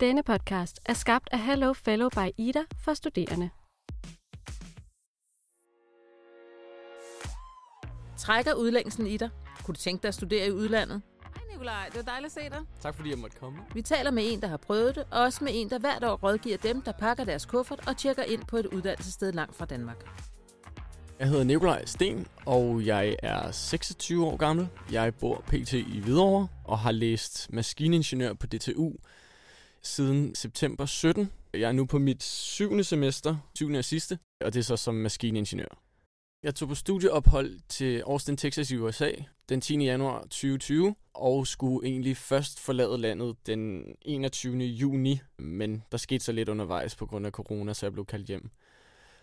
Denne podcast er skabt af Hello Fellow by Ida for studerende. Trækker udlængsen i dig? Kunne du tænke dig at studere i udlandet? Hej Nikolaj, det var dejligt at se dig. Tak fordi jeg måtte komme. Vi taler med en, der har prøvet det, og også med en, der hvert år rådgiver dem, der pakker deres kuffert og tjekker ind på et uddannelsessted langt fra Danmark. Jeg hedder Nikolaj Sten, og jeg er 26 år gammel. Jeg bor pt. i Hvidovre og har læst maskiningeniør på DTU siden september 17. Jeg er nu på mit syvende semester, syvende og sidste, og det er så som maskiningeniør. Jeg tog på studieophold til Austin, Texas i USA den 10. januar 2020, og skulle egentlig først forlade landet den 21. juni, men der skete så lidt undervejs på grund af corona, så jeg blev kaldt hjem.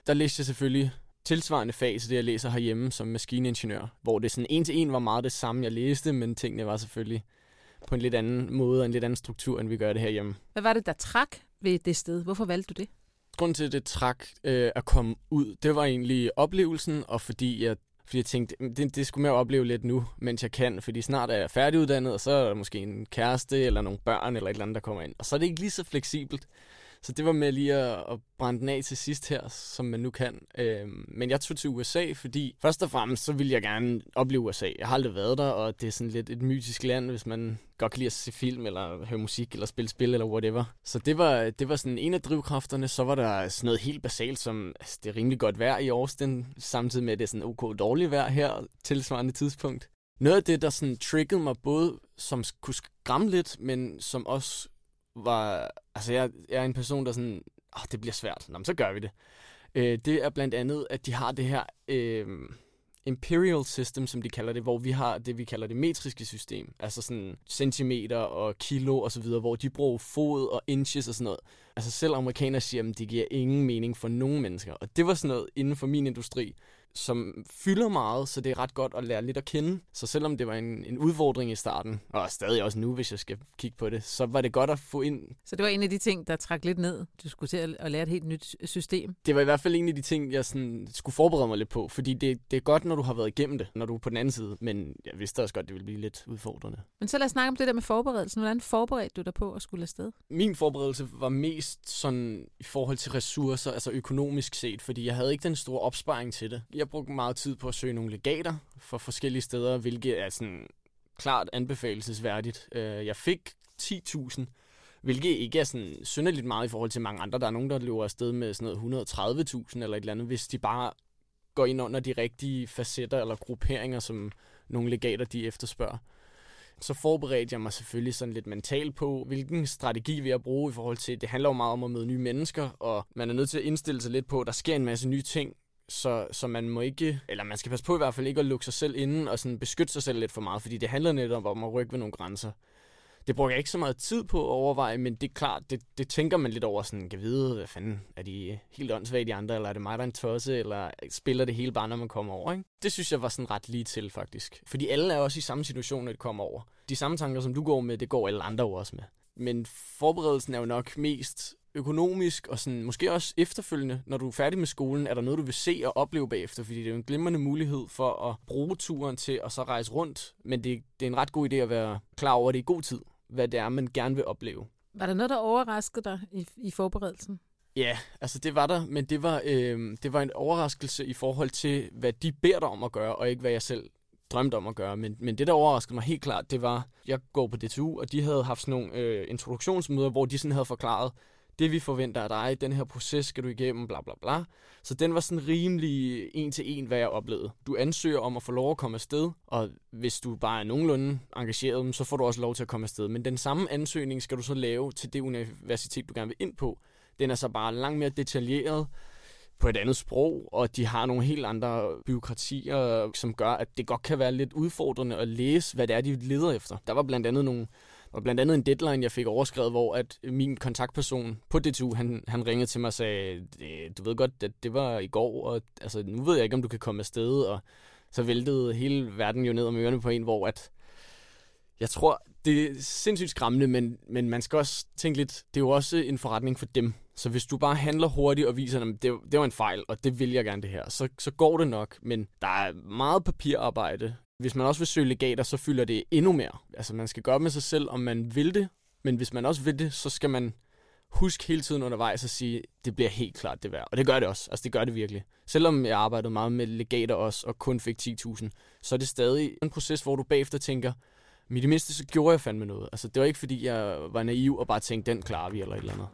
Der læste jeg selvfølgelig tilsvarende fag til det, jeg læser herhjemme som maskiningeniør, hvor det sådan en til en var meget det samme, jeg læste, men tingene var selvfølgelig på en lidt anden måde og en lidt anden struktur, end vi gør det herhjemme. Hvad var det, der trak ved det sted? Hvorfor valgte du det? Grunden til, at det trak øh, at komme ud, det var egentlig oplevelsen, og fordi jeg, fordi jeg tænkte, det, det skulle at opleve lidt nu, mens jeg kan, fordi snart er jeg færdiguddannet, og så er der måske en kæreste eller nogle børn eller et eller andet, der kommer ind. Og så er det ikke lige så fleksibelt. Så det var med lige at, at brænde den af til sidst her, som man nu kan. Øh, men jeg tog til USA, fordi først og fremmest, så ville jeg gerne opleve USA. Jeg har aldrig været der, og det er sådan lidt et mytisk land, hvis man godt kan lide at se film, eller høre musik, eller spille spil, eller whatever. Så det var, det var sådan en af drivkræfterne. Så var der sådan noget helt basalt, som altså, det er rimelig godt vejr i Austin, samtidig med, at det er sådan ok dårligt vejr her, tilsvarende tidspunkt. Noget af det, der sådan triggede mig både, som kunne skræmme lidt, men som også var... Altså, jeg, jeg er en person, der sådan... Åh, det bliver svært. Nå, men så gør vi det. Øh, det er blandt andet, at de har det her... Øh, imperial system, som de kalder det, hvor vi har det, vi kalder det metriske system. Altså sådan centimeter og kilo og så videre, hvor de bruger fod og inches og sådan noget. Altså selv amerikanere siger, at det giver ingen mening for nogen mennesker. Og det var sådan noget inden for min industri, som fylder meget, så det er ret godt at lære lidt at kende. Så selvom det var en, en udfordring i starten, og stadig også nu, hvis jeg skal kigge på det, så var det godt at få ind. Så det var en af de ting, der trak lidt ned. Du skulle til at lære et helt nyt system. Det var i hvert fald en af de ting, jeg sådan skulle forberede mig lidt på, fordi det, det er godt, når du har været igennem det, når du er på den anden side, men jeg vidste også godt, det ville blive lidt udfordrende. Men så lad os snakke om det der med forberedelsen. Hvordan forberedte du dig på at skulle afsted? Min forberedelse var mest sådan i forhold til ressourcer, altså økonomisk set, fordi jeg havde ikke den store opsparing til det. Jeg brugte meget tid på at søge nogle legater for forskellige steder, hvilket er sådan klart anbefalesværdigt. Øh, jeg fik 10.000, hvilket ikke er sådan synderligt meget i forhold til mange andre. Der er nogen, der løber afsted med sådan noget 130.000 eller et eller andet, hvis de bare går ind under de rigtige facetter eller grupperinger, som nogle legater de efterspørger. Så forberedte jeg mig selvfølgelig sådan lidt mentalt på, hvilken strategi vil jeg bruge i forhold til, det handler jo meget om at møde nye mennesker, og man er nødt til at indstille sig lidt på, at der sker en masse nye ting, så, så man må ikke, eller man skal passe på i hvert fald ikke at lukke sig selv inden og sådan beskytte sig selv lidt for meget, fordi det handler netop om at rykke ved nogle grænser. Det bruger jeg ikke så meget tid på at overveje, men det er klart, det, det tænker man lidt over, sådan, kan vide, hvad fanden, er de helt åndssvage de andre, eller er det mig, der er en tosse, eller spiller det hele bare, når man kommer over, ikke? Det synes jeg var sådan ret lige til, faktisk. Fordi alle er også i samme situation, når de kommer over. De samme tanker, som du går med, det går alle andre også med. Men forberedelsen er jo nok mest økonomisk og sådan, måske også efterfølgende, når du er færdig med skolen, er der noget, du vil se og opleve bagefter, fordi det er jo en glimrende mulighed for at bruge turen til at så rejse rundt, men det, det er en ret god idé at være klar over det i god tid, hvad det er, man gerne vil opleve. Var der noget, der overraskede dig i, i forberedelsen? Ja, altså det var der, men det var, øh, det var en overraskelse i forhold til, hvad de beder dig om at gøre, og ikke hvad jeg selv drømte om at gøre. Men, men det, der overraskede mig helt klart, det var, jeg går på DTU, og de havde haft sådan nogle øh, introduktionsmøder, hvor de sådan havde forklaret, det vi forventer af dig, den her proces skal du igennem, bla bla bla. Så den var sådan rimelig en til en, hvad jeg oplevede. Du ansøger om at få lov at komme afsted, og hvis du bare er nogenlunde engageret, så får du også lov til at komme afsted. Men den samme ansøgning skal du så lave til det universitet, du gerne vil ind på. Den er så bare langt mere detaljeret på et andet sprog, og de har nogle helt andre byråkratier, som gør, at det godt kan være lidt udfordrende at læse, hvad det er, de leder efter. Der var blandt andet nogle og blandt andet en deadline, jeg fik overskrevet, hvor at min kontaktperson på DTU, han, han ringede til mig og sagde, øh, du ved godt, at det var i går, og altså, nu ved jeg ikke, om du kan komme afsted. Og så væltede hele verden jo ned om ørerne på en, hvor at jeg tror, det er sindssygt skræmmende, men, men man skal også tænke lidt, det er jo også en forretning for dem. Så hvis du bare handler hurtigt og viser dem, det, det var en fejl, og det vil jeg gerne det her, så, så går det nok. Men der er meget papirarbejde. Hvis man også vil søge legater, så fylder det endnu mere. Altså man skal gøre med sig selv, om man vil det, Men hvis man også vil det, så skal man huske hele tiden undervejs at sige, det bliver helt klart det værd. Og det gør det også. Altså det gør det virkelig. Selvom jeg arbejdede meget med legater også, og kun fik 10.000, så er det stadig en proces, hvor du bagefter tænker, men i det mindste så gjorde jeg fandme noget. Altså det var ikke fordi, jeg var naiv og bare tænkte, den klarer vi eller et eller andet.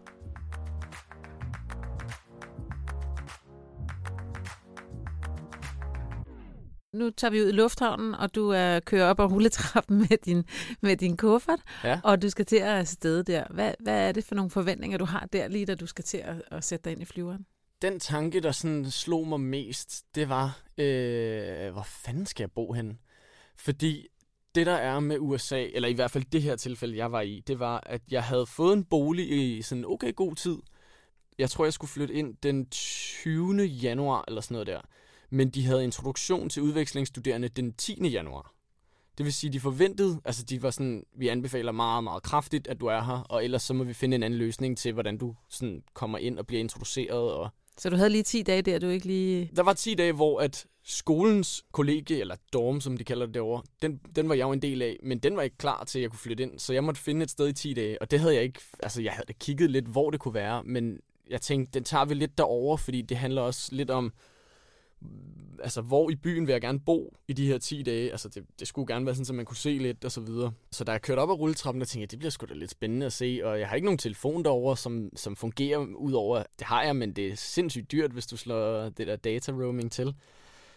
Nu tager vi ud i lufthavnen, og du uh, kører op ad rulletrappen med din, med din kuffert, Ja. og du skal til at afsted der. Hvad, hvad er det for nogle forventninger, du har der, lige da du skal til at, at sætte dig ind i flyveren? Den tanke, der sådan slog mig mest, det var, øh, hvor fanden skal jeg bo henne? Fordi det, der er med USA, eller i hvert fald det her tilfælde, jeg var i, det var, at jeg havde fået en bolig i sådan okay god tid. Jeg tror, jeg skulle flytte ind den 20. januar, eller sådan noget der. Men de havde introduktion til udvekslingsstuderende den 10. januar. Det vil sige, de forventede, altså de var sådan, vi anbefaler meget, meget kraftigt, at du er her, og ellers så må vi finde en anden løsning til, hvordan du sådan kommer ind og bliver introduceret. Og Så du havde lige 10 dage der, du ikke lige... der var 10 dage, hvor at skolens kollegie, eller dorm, som de kalder det derovre, den, den var jeg jo en del af, men den var ikke klar til, at jeg kunne flytte ind. Så jeg måtte finde et sted i 10 dage, og det havde jeg ikke... Altså, jeg havde kigget lidt, hvor det kunne være, men jeg tænkte, den tager vi lidt derover, fordi det handler også lidt om, altså, hvor i byen vil jeg gerne bo i de her 10 dage. Altså, det, det skulle gerne være sådan, så man kunne se lidt og så videre. Så da jeg kørte op ad rulletrappen, der tænkte jeg, det bliver sgu da lidt spændende at se, og jeg har ikke nogen telefon derovre, som, som fungerer udover, det har jeg, men det er sindssygt dyrt, hvis du slår det der data roaming til.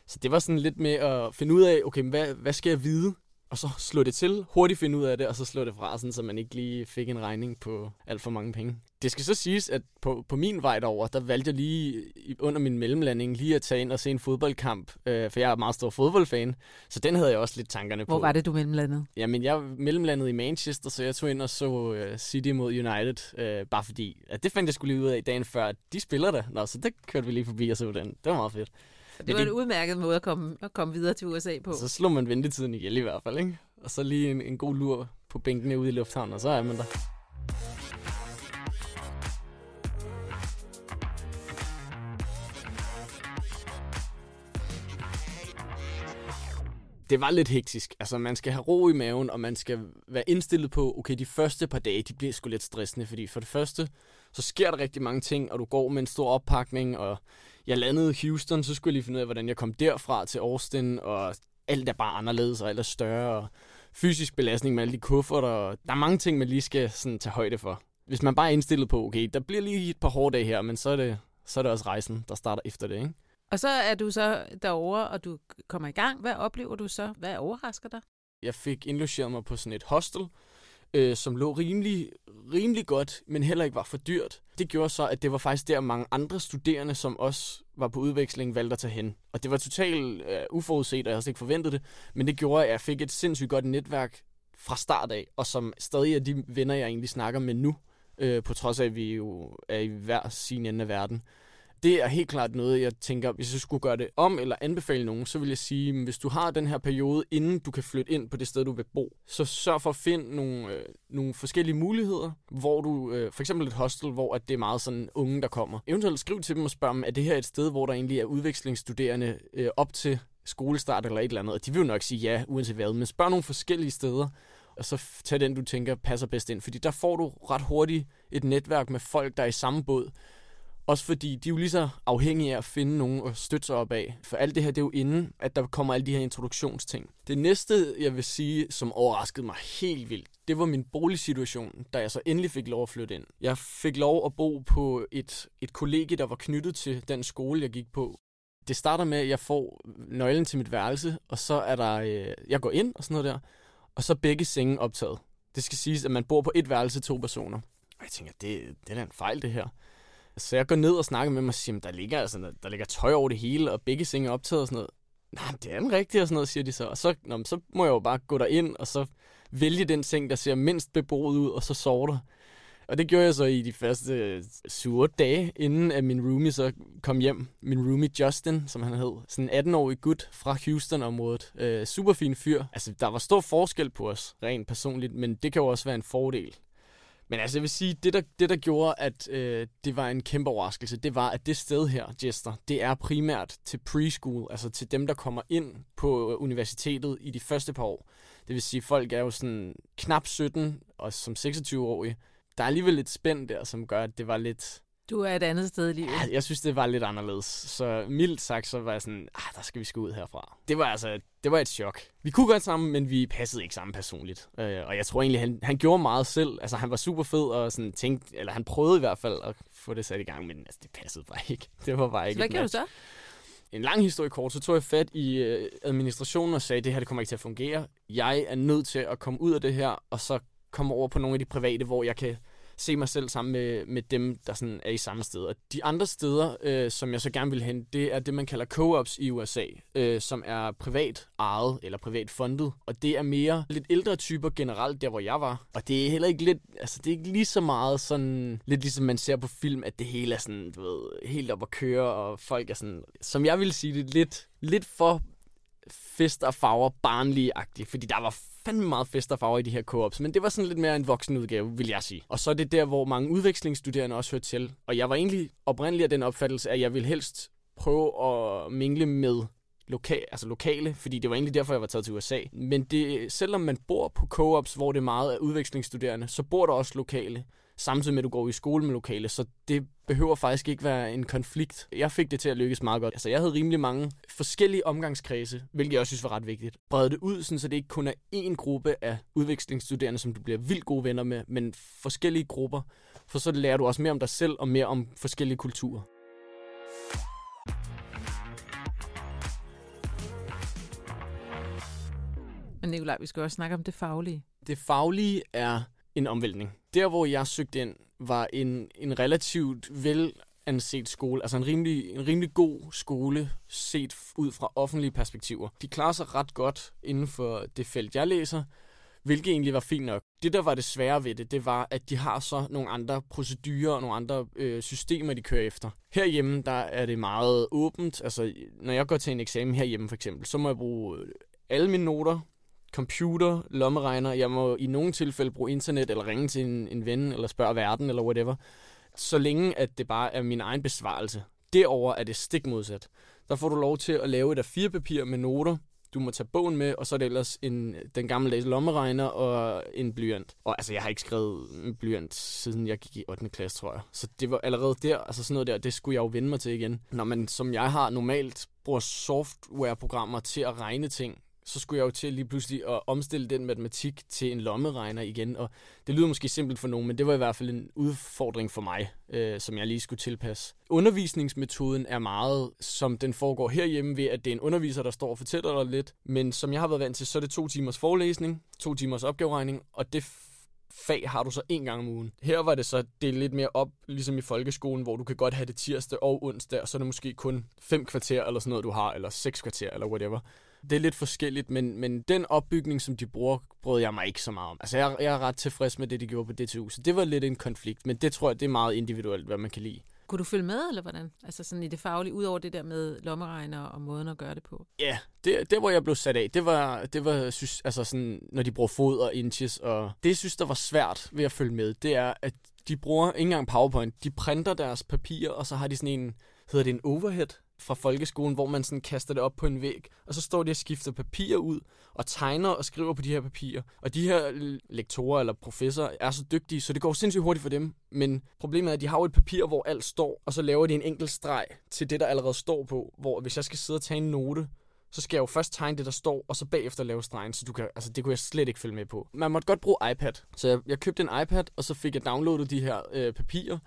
Så det var sådan lidt med at finde ud af, okay, men hvad, hvad skal jeg vide? Og så slå det til, hurtigt finde ud af det, og så slå det fra, sådan, så man ikke lige fik en regning på alt for mange penge. Det skal så siges, at på, på min vej derover, der valgte jeg lige under min mellemlanding lige at tage ind og se en fodboldkamp, øh, for jeg er meget stor fodboldfan, så den havde jeg også lidt tankerne på. Hvor var det, du mellemlandede? Jamen, jeg mellemlandet i Manchester, så jeg tog ind og så uh, City mod United, uh, bare fordi, at det fandt jeg skulle lige ud af dagen før, at de spiller det. Nå, så der kørte vi lige forbi og så den. Det var meget fedt. Det var en udmærket måde at komme, at komme videre til USA på. Så slår man ventetiden ihjel i hvert fald, ikke? Og så lige en, en god lur på bænkene ude i lufthavnen, og så er man der. det var lidt hektisk. Altså, man skal have ro i maven, og man skal være indstillet på, okay, de første par dage, de bliver sgu lidt stressende, fordi for det første, så sker der rigtig mange ting, og du går med en stor oppakning, og jeg landede i Houston, så skulle jeg lige finde ud af, hvordan jeg kom derfra til Austin, og alt er bare anderledes, og alt er større, og fysisk belastning med alle de kufferter, og der er mange ting, man lige skal sådan, tage højde for. Hvis man bare er indstillet på, okay, der bliver lige et par hårde dage her, men så er det, så er det også rejsen, der starter efter det, ikke? Og så er du så derovre, og du kommer i gang. Hvad oplever du så? Hvad overrasker dig? Jeg fik indlogeret mig på sådan et hostel, øh, som lå rimelig, rimelig godt, men heller ikke var for dyrt. Det gjorde så, at det var faktisk der mange andre studerende, som også var på udveksling, valgte at tage hen. Og det var totalt øh, uforudset, og jeg havde slet ikke forventet det. Men det gjorde, at jeg fik et sindssygt godt netværk fra start af, og som stadig er de venner, jeg egentlig snakker med nu, øh, på trods af, at vi jo er i hver sin ende af verden. Det er helt klart noget, jeg tænker, hvis jeg skulle gøre det om eller anbefale nogen, så vil jeg sige, at hvis du har den her periode, inden du kan flytte ind på det sted, du vil bo, så sørg for at finde nogle, øh, nogle forskellige muligheder, hvor du, øh, for eksempel et hostel, hvor at det er meget sådan unge, der kommer. Eventuelt skriv til dem og spørg dem, er det her et sted, hvor der egentlig er udvekslingsstuderende øh, op til skolestart eller et eller andet, og de vil jo nok sige ja, uanset hvad, men spørg nogle forskellige steder, og så tag den, du tænker passer bedst ind, fordi der får du ret hurtigt et netværk med folk, der er i samme båd, også fordi de er jo lige så afhængige af at finde nogen at støtte sig op af. For alt det her, det er jo inden, at der kommer alle de her introduktionsting. Det næste, jeg vil sige, som overraskede mig helt vildt, det var min boligsituation, da jeg så endelig fik lov at flytte ind. Jeg fik lov at bo på et, et kollegie, der var knyttet til den skole, jeg gik på. Det starter med, at jeg får nøglen til mit værelse, og så er der, øh, jeg går ind og sådan noget der, og så er begge senge optaget. Det skal siges, at man bor på et værelse to personer. Og jeg tænker, det, det er da en fejl, det her. Så jeg går ned og snakker med mig og siger, der ligger, altså, der ligger tøj over det hele, og begge senge er optaget og sådan noget. Nej, det er den rigtige og sådan noget, siger de så. Og så, nå, så må jeg jo bare gå derind og så vælge den seng, der ser mindst beboet ud, og så sove der. Og det gjorde jeg så i de første øh, 7 dage, inden at min roomie så kom hjem. Min roomie Justin, som han hed. Sådan en 18-årig gut fra Houston-området. Øh, super fin fyr. Altså, der var stor forskel på os, rent personligt, men det kan jo også være en fordel. Men altså, jeg vil sige, det der, det der gjorde, at øh, det var en kæmpe overraskelse, det var, at det sted her, Jester, det er primært til preschool, altså til dem, der kommer ind på øh, universitetet i de første par år. Det vil sige, folk er jo sådan knap 17, og som 26-årige. Der er alligevel lidt spænd der, som gør, at det var lidt... Du er et andet sted i livet. Ja, jeg synes, det var lidt anderledes. Så mildt sagt, så var jeg sådan, ah, der skal vi sgu ud herfra. Det var altså, det var et chok. Vi kunne godt sammen, men vi passede ikke sammen personligt. Øh, og jeg tror egentlig, han, han gjorde meget selv. Altså, han var super fed og sådan tænkte, eller han prøvede i hvert fald at få det sat i gang, men altså, det passede bare ikke. Det var bare ikke Så hvad gjorde du så? en lang historie kort, så tog jeg fat i øh, administrationen og sagde, det her det kommer ikke til at fungere. Jeg er nødt til at komme ud af det her, og så komme over på nogle af de private, hvor jeg kan se mig selv sammen med, med dem, der sådan er i samme sted. Og de andre steder, øh, som jeg så gerne vil hen, det er det, man kalder co-ops i USA, øh, som er privat ejet eller privat fundet. Og det er mere lidt ældre typer generelt, der hvor jeg var. Og det er heller ikke lidt, altså det er ikke lige så meget sådan, lidt ligesom man ser på film, at det hele er sådan, du ved, helt op at køre, og folk er sådan, som jeg vil sige det, lidt, lidt for fest og farver barnlige-agtigt, fordi der var fandme meget fest og farver i de her co-ops, men det var sådan lidt mere en voksen udgave, vil jeg sige. Og så er det der, hvor mange udvekslingsstuderende også hørte til. Og jeg var egentlig oprindelig af den opfattelse, at jeg ville helst prøve at mingle med lokal, altså lokale, fordi det var egentlig derfor, jeg var taget til USA. Men det, selvom man bor på co-ops, hvor det er meget er udvekslingsstuderende, så bor der også lokale samtidig med, at du går i skole med lokale, så det behøver faktisk ikke være en konflikt. Jeg fik det til at lykkes meget godt. Altså, jeg havde rimelig mange forskellige omgangskredse, hvilket jeg også synes var ret vigtigt. Brede det ud, sådan, så det ikke kun er én gruppe af udvekslingsstuderende, som du bliver vildt gode venner med, men forskellige grupper, for så lærer du også mere om dig selv og mere om forskellige kulturer. Men Nikolaj, vi skal også snakke om det faglige. Det faglige er en omvæltning. Der, hvor jeg søgte ind, var en, en relativt vel anset skole, altså en rimelig, en rimelig god skole set ud fra offentlige perspektiver. De klarer sig ret godt inden for det felt, jeg læser, hvilket egentlig var fint nok. Det, der var det svære ved det, det var, at de har så nogle andre procedurer og nogle andre øh, systemer, de kører efter. Herhjemme, der er det meget åbent. Altså, når jeg går til en eksamen herhjemme for eksempel, så må jeg bruge øh, alle mine noter computer, lommeregner. Jeg må i nogle tilfælde bruge internet, eller ringe til en, en ven, eller spørge verden, eller whatever. Så længe, at det bare er min egen besvarelse. Derover er det stik modsat. Der får du lov til at lave et af fire papir med noter. Du må tage bogen med, og så er det ellers en, den gamle lommeregner og en blyant. Og altså, jeg har ikke skrevet en blyant, siden jeg gik i 8. klasse, tror jeg. Så det var allerede der, altså sådan noget der, det skulle jeg jo vende mig til igen. Når man, som jeg har, normalt bruger softwareprogrammer til at regne ting, så skulle jeg jo til lige pludselig at omstille den matematik til en lommeregner igen. Og det lyder måske simpelt for nogen, men det var i hvert fald en udfordring for mig, øh, som jeg lige skulle tilpasse. Undervisningsmetoden er meget, som den foregår herhjemme ved, at det er en underviser, der står og fortæller dig lidt. Men som jeg har været vant til, så er det to timers forelæsning, to timers opgaveregning, og det fag har du så en gang om ugen. Her var det så det lidt mere op, ligesom i folkeskolen, hvor du kan godt have det tirsdag og onsdag, og så er det måske kun fem kvarter eller sådan noget, du har, eller seks kvarter, eller whatever. Det er lidt forskelligt, men, men den opbygning, som de bruger, brød jeg mig ikke så meget om. Altså, jeg, jeg er ret tilfreds med det, de gjorde på DTU, så det var lidt en konflikt, men det tror jeg, det er meget individuelt, hvad man kan lide. Kunne du følge med, eller hvordan? Altså sådan i det faglige, ud over det der med lommeregner og måden at gøre det på? Ja, det, det hvor jeg blev sat af, det var, det var synes, altså sådan, når de bruger fod og inches, og det, jeg synes, der var svært ved at følge med, det er, at de bruger ikke engang PowerPoint. De printer deres papirer, og så har de sådan en, hedder det en overhead, fra folkeskolen, hvor man sådan kaster det op på en væg, og så står de og skifter papir ud, og tegner og skriver på de her papirer. Og de her lektorer eller professorer er så dygtige, så det går sindssygt hurtigt for dem. Men problemet er, at de har jo et papir, hvor alt står, og så laver de en enkelt streg til det, der allerede står på. Hvor hvis jeg skal sidde og tage en note, så skal jeg jo først tegne det, der står, og så bagefter lave stregen, så du kan, altså, det kunne jeg slet ikke følge med på. Man måtte godt bruge iPad, så jeg, jeg købte en iPad, og så fik jeg downloadet de her øh, papirer,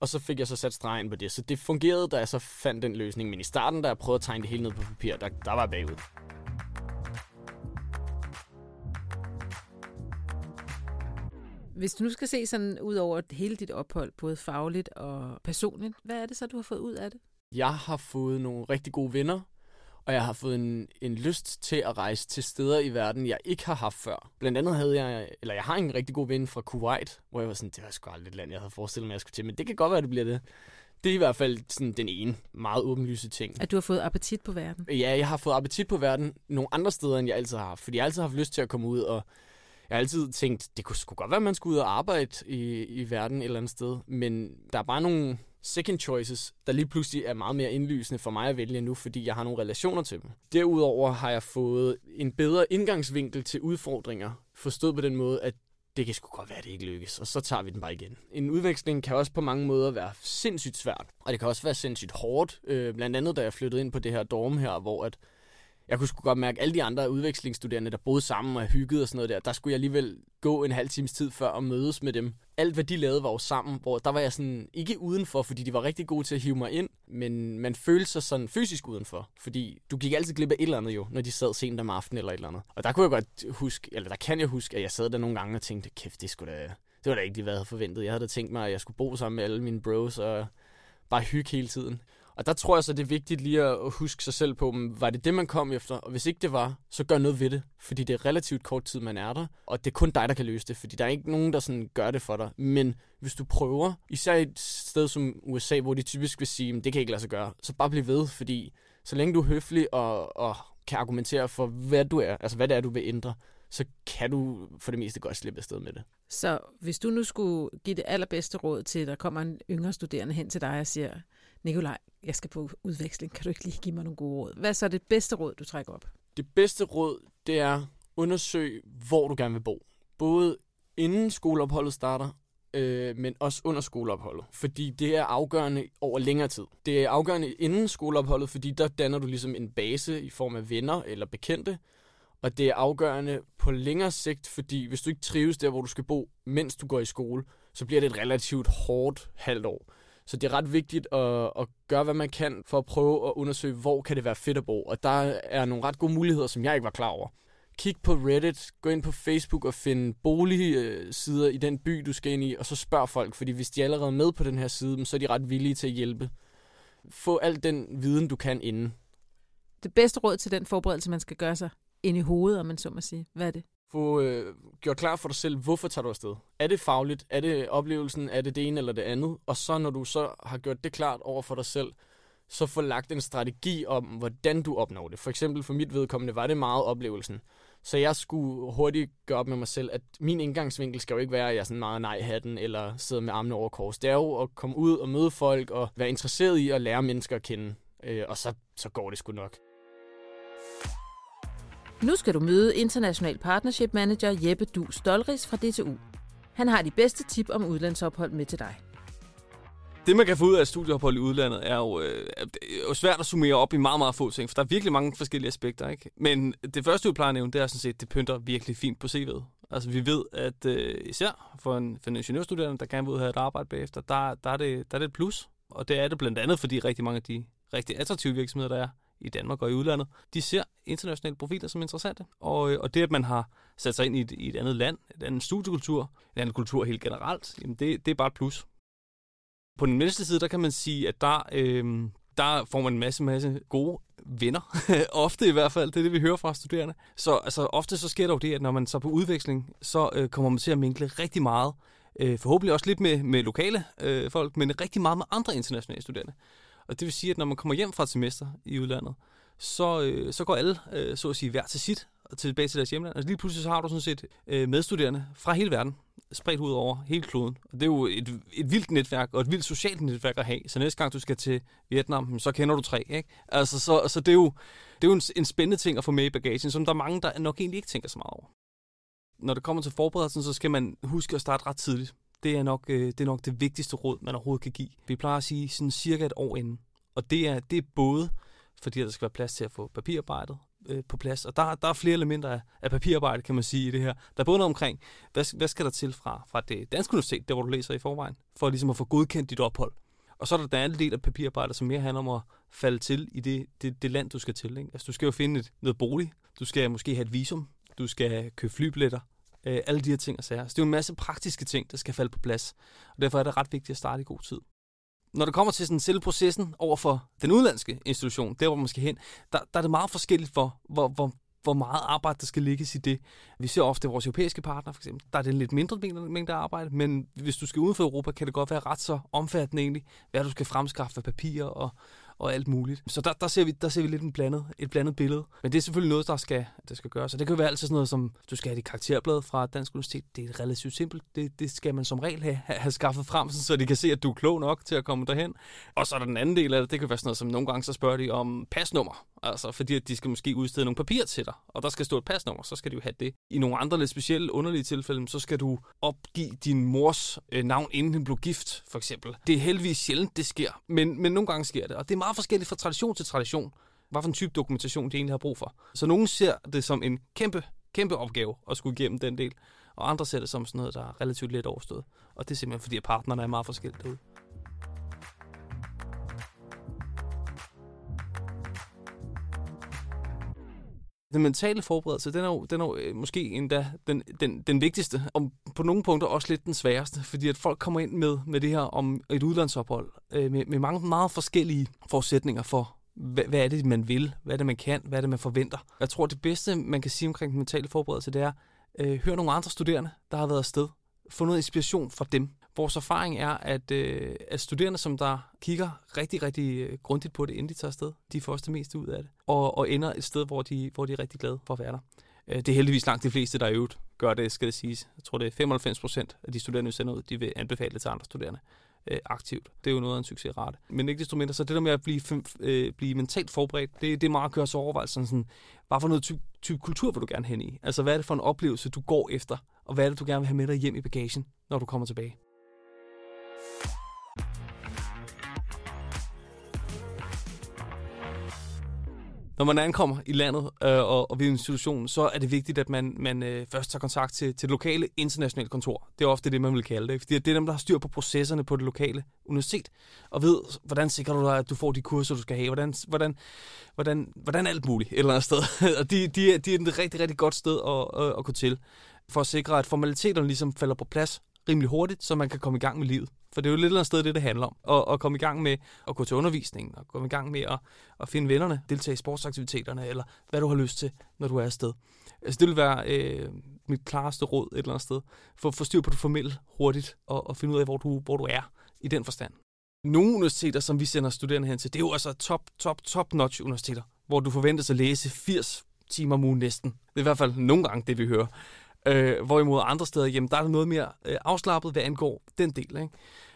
og så fik jeg så sat stregen på det. Så det fungerede, da jeg så fandt den løsning. Men i starten, da jeg prøvede at tegne det hele ned på papir, der, der var jeg bagud. Hvis du nu skal se sådan ud over hele dit ophold, både fagligt og personligt, hvad er det så, du har fået ud af det? Jeg har fået nogle rigtig gode venner, og jeg har fået en, en lyst til at rejse til steder i verden, jeg ikke har haft før. Blandt andet havde jeg, eller jeg har en rigtig god ven fra Kuwait, hvor jeg var sådan, det var sgu aldrig et land, jeg havde forestillet mig, at jeg skulle til, men det kan godt være, det bliver det. Det er i hvert fald sådan den ene meget åbenlyse ting. At du har fået appetit på verden? Ja, jeg har fået appetit på verden nogle andre steder, end jeg altid har haft. Fordi jeg altid har haft lyst til at komme ud og Jeg har altid tænkt, det kunne sgu godt være, at man skulle ud og arbejde i, i verden et eller andet sted. Men der er bare nogle second choices, der lige pludselig er meget mere indlysende for mig at vælge nu, fordi jeg har nogle relationer til dem. Derudover har jeg fået en bedre indgangsvinkel til udfordringer, forstået på den måde, at det kan sgu godt være, at det ikke lykkes, og så tager vi den bare igen. En udveksling kan også på mange måder være sindssygt svært, og det kan også være sindssygt hårdt. Øh, blandt andet, da jeg flyttede ind på det her dorm her, hvor at jeg kunne sgu godt mærke, at alle de andre udvekslingsstuderende, der boede sammen og hyggede og sådan noget der, der skulle jeg alligevel gå en halv times tid før og mødes med dem. Alt, hvad de lavede, var jo sammen, hvor der var jeg sådan ikke udenfor, fordi de var rigtig gode til at hive mig ind, men man følte sig sådan fysisk udenfor, fordi du gik altid glip af et eller andet jo, når de sad sent om aftenen eller et eller andet. Og der kunne jeg godt huske, eller der kan jeg huske, at jeg sad der nogle gange og tænkte, kæft, det skulle da, det var da ikke lige, hvad jeg havde forventet. Jeg havde da tænkt mig, at jeg skulle bo sammen med alle mine bros og bare hygge hele tiden. Og der tror jeg så, det er vigtigt lige at huske sig selv på, mm, var det det, man kom efter? Og hvis ikke det var, så gør noget ved det. Fordi det er relativt kort tid, man er der. Og det er kun dig, der kan løse det. Fordi der er ikke nogen, der sådan gør det for dig. Men hvis du prøver, især et sted som USA, hvor de typisk vil sige, det kan ikke lade sig gøre, så bare bliv ved. Fordi så længe du er høflig og, og kan argumentere for, hvad du er, altså hvad det er, du vil ændre, så kan du for det meste godt slippe afsted med det. Så hvis du nu skulle give det allerbedste råd til, at der kommer en yngre studerende hen til dig og siger, Nikolaj, jeg skal på udveksling, kan du ikke lige give mig nogle gode råd? Hvad er så det bedste råd, du trækker op? Det bedste råd, det er undersøg, hvor du gerne vil bo. Både inden skoleopholdet starter, øh, men også under skoleopholdet. Fordi det er afgørende over længere tid. Det er afgørende inden skoleopholdet, fordi der danner du ligesom en base i form af venner eller bekendte. Og det er afgørende på længere sigt, fordi hvis du ikke trives der, hvor du skal bo, mens du går i skole, så bliver det et relativt hårdt halvt år. Så det er ret vigtigt at, at gøre, hvad man kan for at prøve at undersøge, hvor kan det være fedt at bo. Og der er nogle ret gode muligheder, som jeg ikke var klar over. Kig på Reddit, gå ind på Facebook og find boligsider i den by, du skal ind i, og så spørg folk, fordi hvis de er allerede med på den her side, så er de ret villige til at hjælpe. Få al den viden, du kan inden. Det bedste råd til den forberedelse, man skal gøre sig ind i hovedet, om man så må sige. Hvad er det? Få øh, gjort klar for dig selv, hvorfor tager du afsted? Er det fagligt? Er det oplevelsen? Er det det ene eller det andet? Og så når du så har gjort det klart over for dig selv, så få lagt en strategi om, hvordan du opnår det. For eksempel for mit vedkommende var det meget oplevelsen. Så jeg skulle hurtigt gøre op med mig selv, at min indgangsvinkel skal jo ikke være, at jeg er sådan meget nej-hatten eller sidder med armene over kors. Det er jo at komme ud og møde folk og være interesseret i at lære mennesker at kende. Øh, og så, så går det sgu nok. Nu skal du møde International Partnership Manager Jeppe Du Stolris fra DTU. Han har de bedste tip om udlandsophold med til dig. Det, man kan få ud af et studieophold i udlandet, er jo, øh, er jo svært at summere op i meget, meget få ting, for der er virkelig mange forskellige aspekter. Ikke? Men det første, du plejer at nævne, det er sådan set, det pynter virkelig fint på CV'et. Altså, vi ved, at øh, især for en, for en ingeniørstuderende, der gerne vil ud have et arbejde bagefter, der, der, er det, der er det et plus. Og det er det blandt andet, fordi rigtig mange af de rigtig attraktive virksomheder, der er i Danmark og i udlandet, de ser internationale profiler som interessante. Og, øh, og det, at man har sat sig ind i et, i et andet land, en anden studiekultur, en anden kultur helt generelt, jamen det, det er bare et plus. På den næste side, der kan man sige, at der, øh, der får man en masse, masse gode venner. ofte i hvert fald, det er det, vi hører fra studerende. Så altså, ofte så sker der jo det, at når man så på udveksling, så øh, kommer man til at minkle rigtig meget. Øh, forhåbentlig også lidt med, med lokale øh, folk, men rigtig meget med andre internationale studerende. Og det vil sige, at når man kommer hjem fra et semester i udlandet, så, øh, så går alle, øh, så at sige, hver til sit og tilbage til deres hjemland. Og altså lige pludselig så har du sådan set øh, medstuderende fra hele verden, spredt ud over hele kloden. Og det er jo et, et vildt netværk, og et vildt socialt netværk at have. Så næste gang du skal til Vietnam, så kender du tre, ikke? Altså, så, så det er jo, det er jo en, en spændende ting at få med i bagagen, som der er mange, der nok egentlig ikke tænker så meget over. Når det kommer til forberedelsen, så skal man huske at starte ret tidligt. Det er nok, øh, det, er nok det vigtigste råd, man overhovedet kan give. Vi plejer at sige sådan cirka et år inden. Og det er, det er både, fordi der skal være plads til at få papirarbejdet øh, på plads. Og der, der er flere elementer af, af papirarbejde, kan man sige, i det her. Der er både noget omkring, hvad, hvad skal der til fra, fra det danske universitet, der hvor du læser i forvejen, for ligesom at få godkendt dit ophold. Og så er der den anden del af papirarbejdet, som mere handler om at falde til i det, det, det land, du skal til. Ikke? Altså, du skal jo finde et, noget bolig, du skal måske have et visum, du skal købe flybilletter, øh, alle de her ting og sager. Så det er jo en masse praktiske ting, der skal falde på plads. Og derfor er det ret vigtigt at starte i god tid når det kommer til sådan selve processen over for den udlandske institution, der hvor man skal hen, der, der er det meget forskelligt for, hvor, hvor, hvor meget arbejde, der skal ligges i det. Vi ser ofte vores europæiske partner, for eksempel, der er det en lidt mindre mængde af arbejde, men hvis du skal uden for Europa, kan det godt være ret så omfattende egentlig, hvad du skal fremskaffe af papirer og, og alt muligt. Så der, der, ser vi, der ser vi lidt en blandet, et blandet billede. Men det er selvfølgelig noget, der skal, der skal gøres. Så det kan være altid sådan noget som, du skal have dit karakterblad fra Dansk Universitet. Det er relativt simpelt. Det, det skal man som regel have, have skaffet frem, så de kan se, at du er klog nok til at komme derhen. Og så er der den anden del af det, det kan være sådan noget som nogle gange, så spørger de om pasnummer. Altså fordi at de skal måske udstede nogle papirer til dig, og der skal stå et pasnummer, så skal de jo have det. I nogle andre lidt specielle, underlige tilfælde, så skal du opgive din mors øh, navn, inden hun blev gift, for eksempel. Det er heldigvis sjældent, det sker, men, men nogle gange sker det. Og det er meget forskelligt fra tradition til tradition, hvad for en type dokumentation de egentlig har brug for. Så nogen ser det som en kæmpe, kæmpe opgave at skulle igennem den del, og andre ser det som sådan noget, der er relativt let overstået. Og det er simpelthen fordi, at partnerne er meget forskellige derude. Den mentale forberedelse, den er jo, den er jo øh, måske endda den, den, den vigtigste, og på nogle punkter også lidt den sværeste, fordi at folk kommer ind med, med det her om et udlandsophold, øh, med, med mange meget forskellige forudsætninger for, hvad, hvad er det, man vil, hvad er det, man kan, hvad er det, man forventer. Jeg tror, det bedste, man kan sige omkring den mentale forberedelse, det er, øh, hør nogle andre studerende, der har været afsted. Få noget inspiration fra dem. Vores erfaring er, at, øh, at studerende, som der kigger rigtig, rigtig øh, grundigt på det, inden de tager afsted, de får også det meste ud af det, og, og ender et sted, hvor de, hvor de er rigtig glade for at være der. Øh, det er heldigvis langt de fleste, der i øvet gør det, skal det siges. Jeg tror, det er 95 procent af de studerende, vi sender ud, de vil anbefale det til andre studerende øh, aktivt. Det er jo noget af en succesrate. Men ikke desto mindre, så det der med at blive, øh, blive mentalt forberedt, det, det er meget at gøre sig overvejelser sådan, sådan, hvad for noget type, type kultur vil du gerne hen i? Altså, hvad er det for en oplevelse, du går efter? Og hvad er det, du gerne vil have med dig hjem i bagagen, når du kommer tilbage? Når man ankommer i landet øh, og, og ved institutionen, så er det vigtigt, at man, man øh, først tager kontakt til, til det lokale internationale kontor. Det er ofte det, man vil kalde det. Fordi det er dem, der har styr på processerne på det lokale universitet, og ved, hvordan sikrer du dig, at du får de kurser, du skal have, hvordan, hvordan, hvordan, hvordan alt muligt et eller andet sted. og de, de, de er et rigtig, rigtig godt sted at, at, at gå til, for at sikre, at formaliteterne ligesom falder på plads rimelig hurtigt, så man kan komme i gang med livet. For det er jo lidt eller andet sted, det det handler om. At, at komme i gang med at gå til undervisning, og komme i gang med at, at finde vennerne, deltage i sportsaktiviteterne, eller hvad du har lyst til, når du er afsted. Altså det vil være øh, mit klareste råd et eller andet sted. For at få styr på det formelle hurtigt, og, og finde ud af, hvor du, hvor du er i den forstand. Nogle universiteter, som vi sender studerende hen til, det er jo altså top, top, top notch universiteter, hvor du forventes at læse 80 timer om ugen næsten. Det er i hvert fald nogle gange det, vi hører. Øh, hvorimod andre steder, jamen, der er det noget mere øh, afslappet, hvad angår den del. Ikke?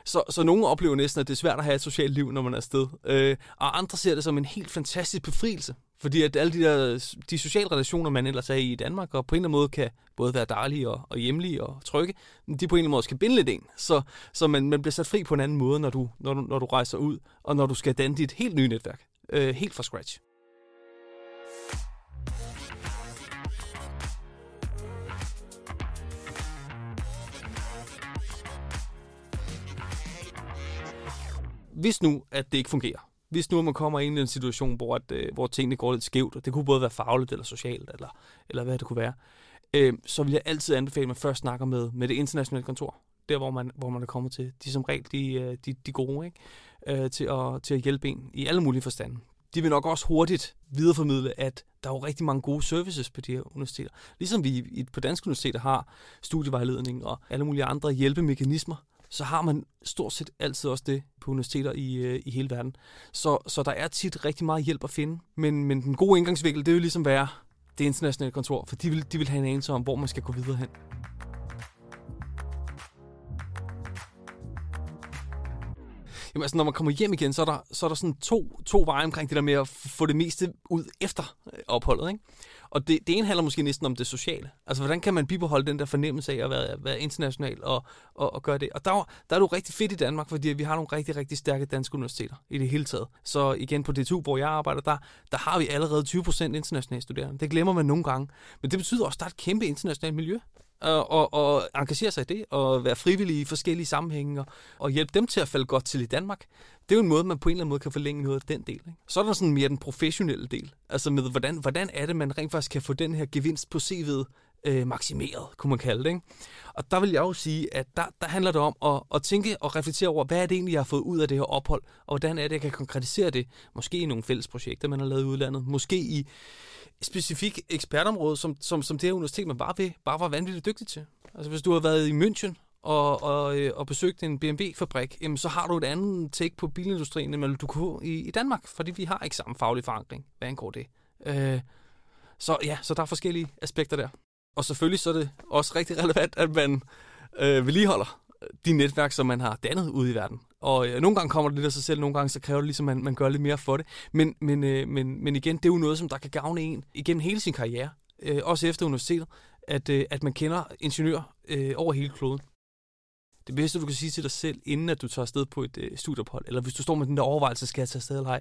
Så, så nogle oplever næsten, at det er svært at have et socialt liv, når man er afsted. Øh, og andre ser det som en helt fantastisk befrielse. Fordi at alle de der de sociale relationer, man ellers er i i Danmark, og på en eller anden måde kan både være dejlige og, og hjemlige og trygge, de på en eller anden måde skal binde lidt en. Så, så man, man bliver sat fri på en anden måde, når du, når, du, når du rejser ud, og når du skal danne dit helt nye netværk. Øh, helt fra scratch. Hvis nu, at det ikke fungerer, hvis nu man kommer ind i en situation, hvor, at, øh, hvor tingene går lidt skævt, og det kunne både være fagligt eller socialt, eller, eller hvad det kunne være, øh, så vil jeg altid anbefale, at man først snakker med, med det internationale kontor. Der, hvor man, hvor man er kommet til. De er som regel de, øh, de, de gode ikke? Øh, til, at, til at hjælpe en i alle mulige forstande. De vil nok også hurtigt videreformidle, at der er jo rigtig mange gode services på de her universiteter. Ligesom vi på danske universiteter har studievejledning og alle mulige andre hjælpemekanismer, så har man stort set altid også det på universiteter i, øh, i hele verden. Så, så der er tit rigtig meget hjælp at finde. Men, men den gode indgangsvinkel, det vil ligesom være det internationale kontor, for de vil, de vil have en anelse om, hvor man skal gå videre hen. Jamen altså, når man kommer hjem igen, så er der, så er der sådan to, to veje omkring det der med at få det meste ud efter øh, opholdet. Ikke? Og det, det ene handler måske næsten om det sociale. Altså, hvordan kan man bibeholde den der fornemmelse af at være, være international og, og, og gøre det? Og der, der er du rigtig fedt i Danmark, fordi vi har nogle rigtig, rigtig stærke danske universiteter i det hele taget. Så igen på DTU, hvor jeg arbejder, der, der har vi allerede 20% internationale studerende. Det glemmer man nogle gange. Men det betyder også, at der er et kæmpe internationalt miljø og, og, og engagere sig i det, og være frivillig i forskellige sammenhænge, og, og hjælpe dem til at falde godt til i Danmark. Det er jo en måde, man på en eller anden måde kan forlænge noget af den del. Ikke? Så er der sådan mere den professionelle del. Altså med, hvordan, hvordan er det, man rent faktisk kan få den her gevinst på CV'et øh, maksimeret, kunne man kalde det. Ikke? Og der vil jeg jo sige, at der, der handler det om at, at tænke og reflektere over, hvad er det egentlig, jeg har fået ud af det her ophold, og hvordan er det, jeg kan konkretisere det, måske i nogle fælles projekter, man har lavet i udlandet, måske i specifik ekspertområde, som, som, som det her universitet man bare, ved, bare var vanvittigt dygtig til. Altså hvis du har været i München og, og, øh, og besøgt en BMW-fabrik, jamen, så har du et andet take på bilindustrien, end du kunne i, i Danmark, fordi vi har ikke samme faglig forankring, hvad angår det. Øh, så ja, så der er forskellige aspekter der. Og selvfølgelig så er det også rigtig relevant, at man øh, vedligeholder de netværk, som man har dannet ude i verden. Og øh, nogle gange kommer det lidt af sig selv, nogle gange så kræver det ligesom, at man, man gør lidt mere for det. Men, men, øh, men, men igen, det er jo noget, som der kan gavne en igennem hele sin karriere, øh, også efter universitetet, at, øh, at man kender ingeniører øh, over hele kloden. Det bedste, du kan sige til dig selv, inden at du tager afsted på et øh, studieophold, eller hvis du står med den der overvejelse, skal jeg tage afsted eller ej,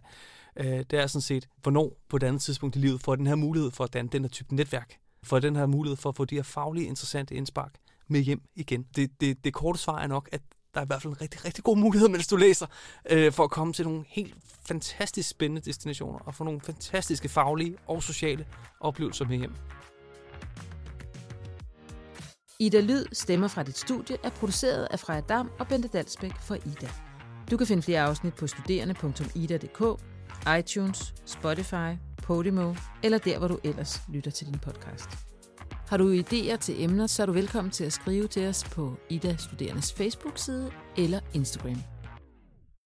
øh, det er sådan set, hvornår på et andet tidspunkt i livet får den her mulighed for at danne den her type netværk, for den her mulighed for at få de her faglige, interessante indspark med hjem igen. Det, det, det korte svar er nok, at der er i hvert fald en rigtig, rigtig god mulighed, mens du læser, øh, for at komme til nogle helt fantastisk spændende destinationer og få nogle fantastiske faglige og sociale oplevelser med hjem. Ida Lyd, stemmer fra dit studie, er produceret af Freja Dam og Bente Dalsbæk for Ida. Du kan finde flere afsnit på studerende.ida.dk, iTunes, Spotify, Podimo eller der, hvor du ellers lytter til din podcast. Har du idéer til emner, så er du velkommen til at skrive til os på Ida Studerendes Facebook-side eller Instagram.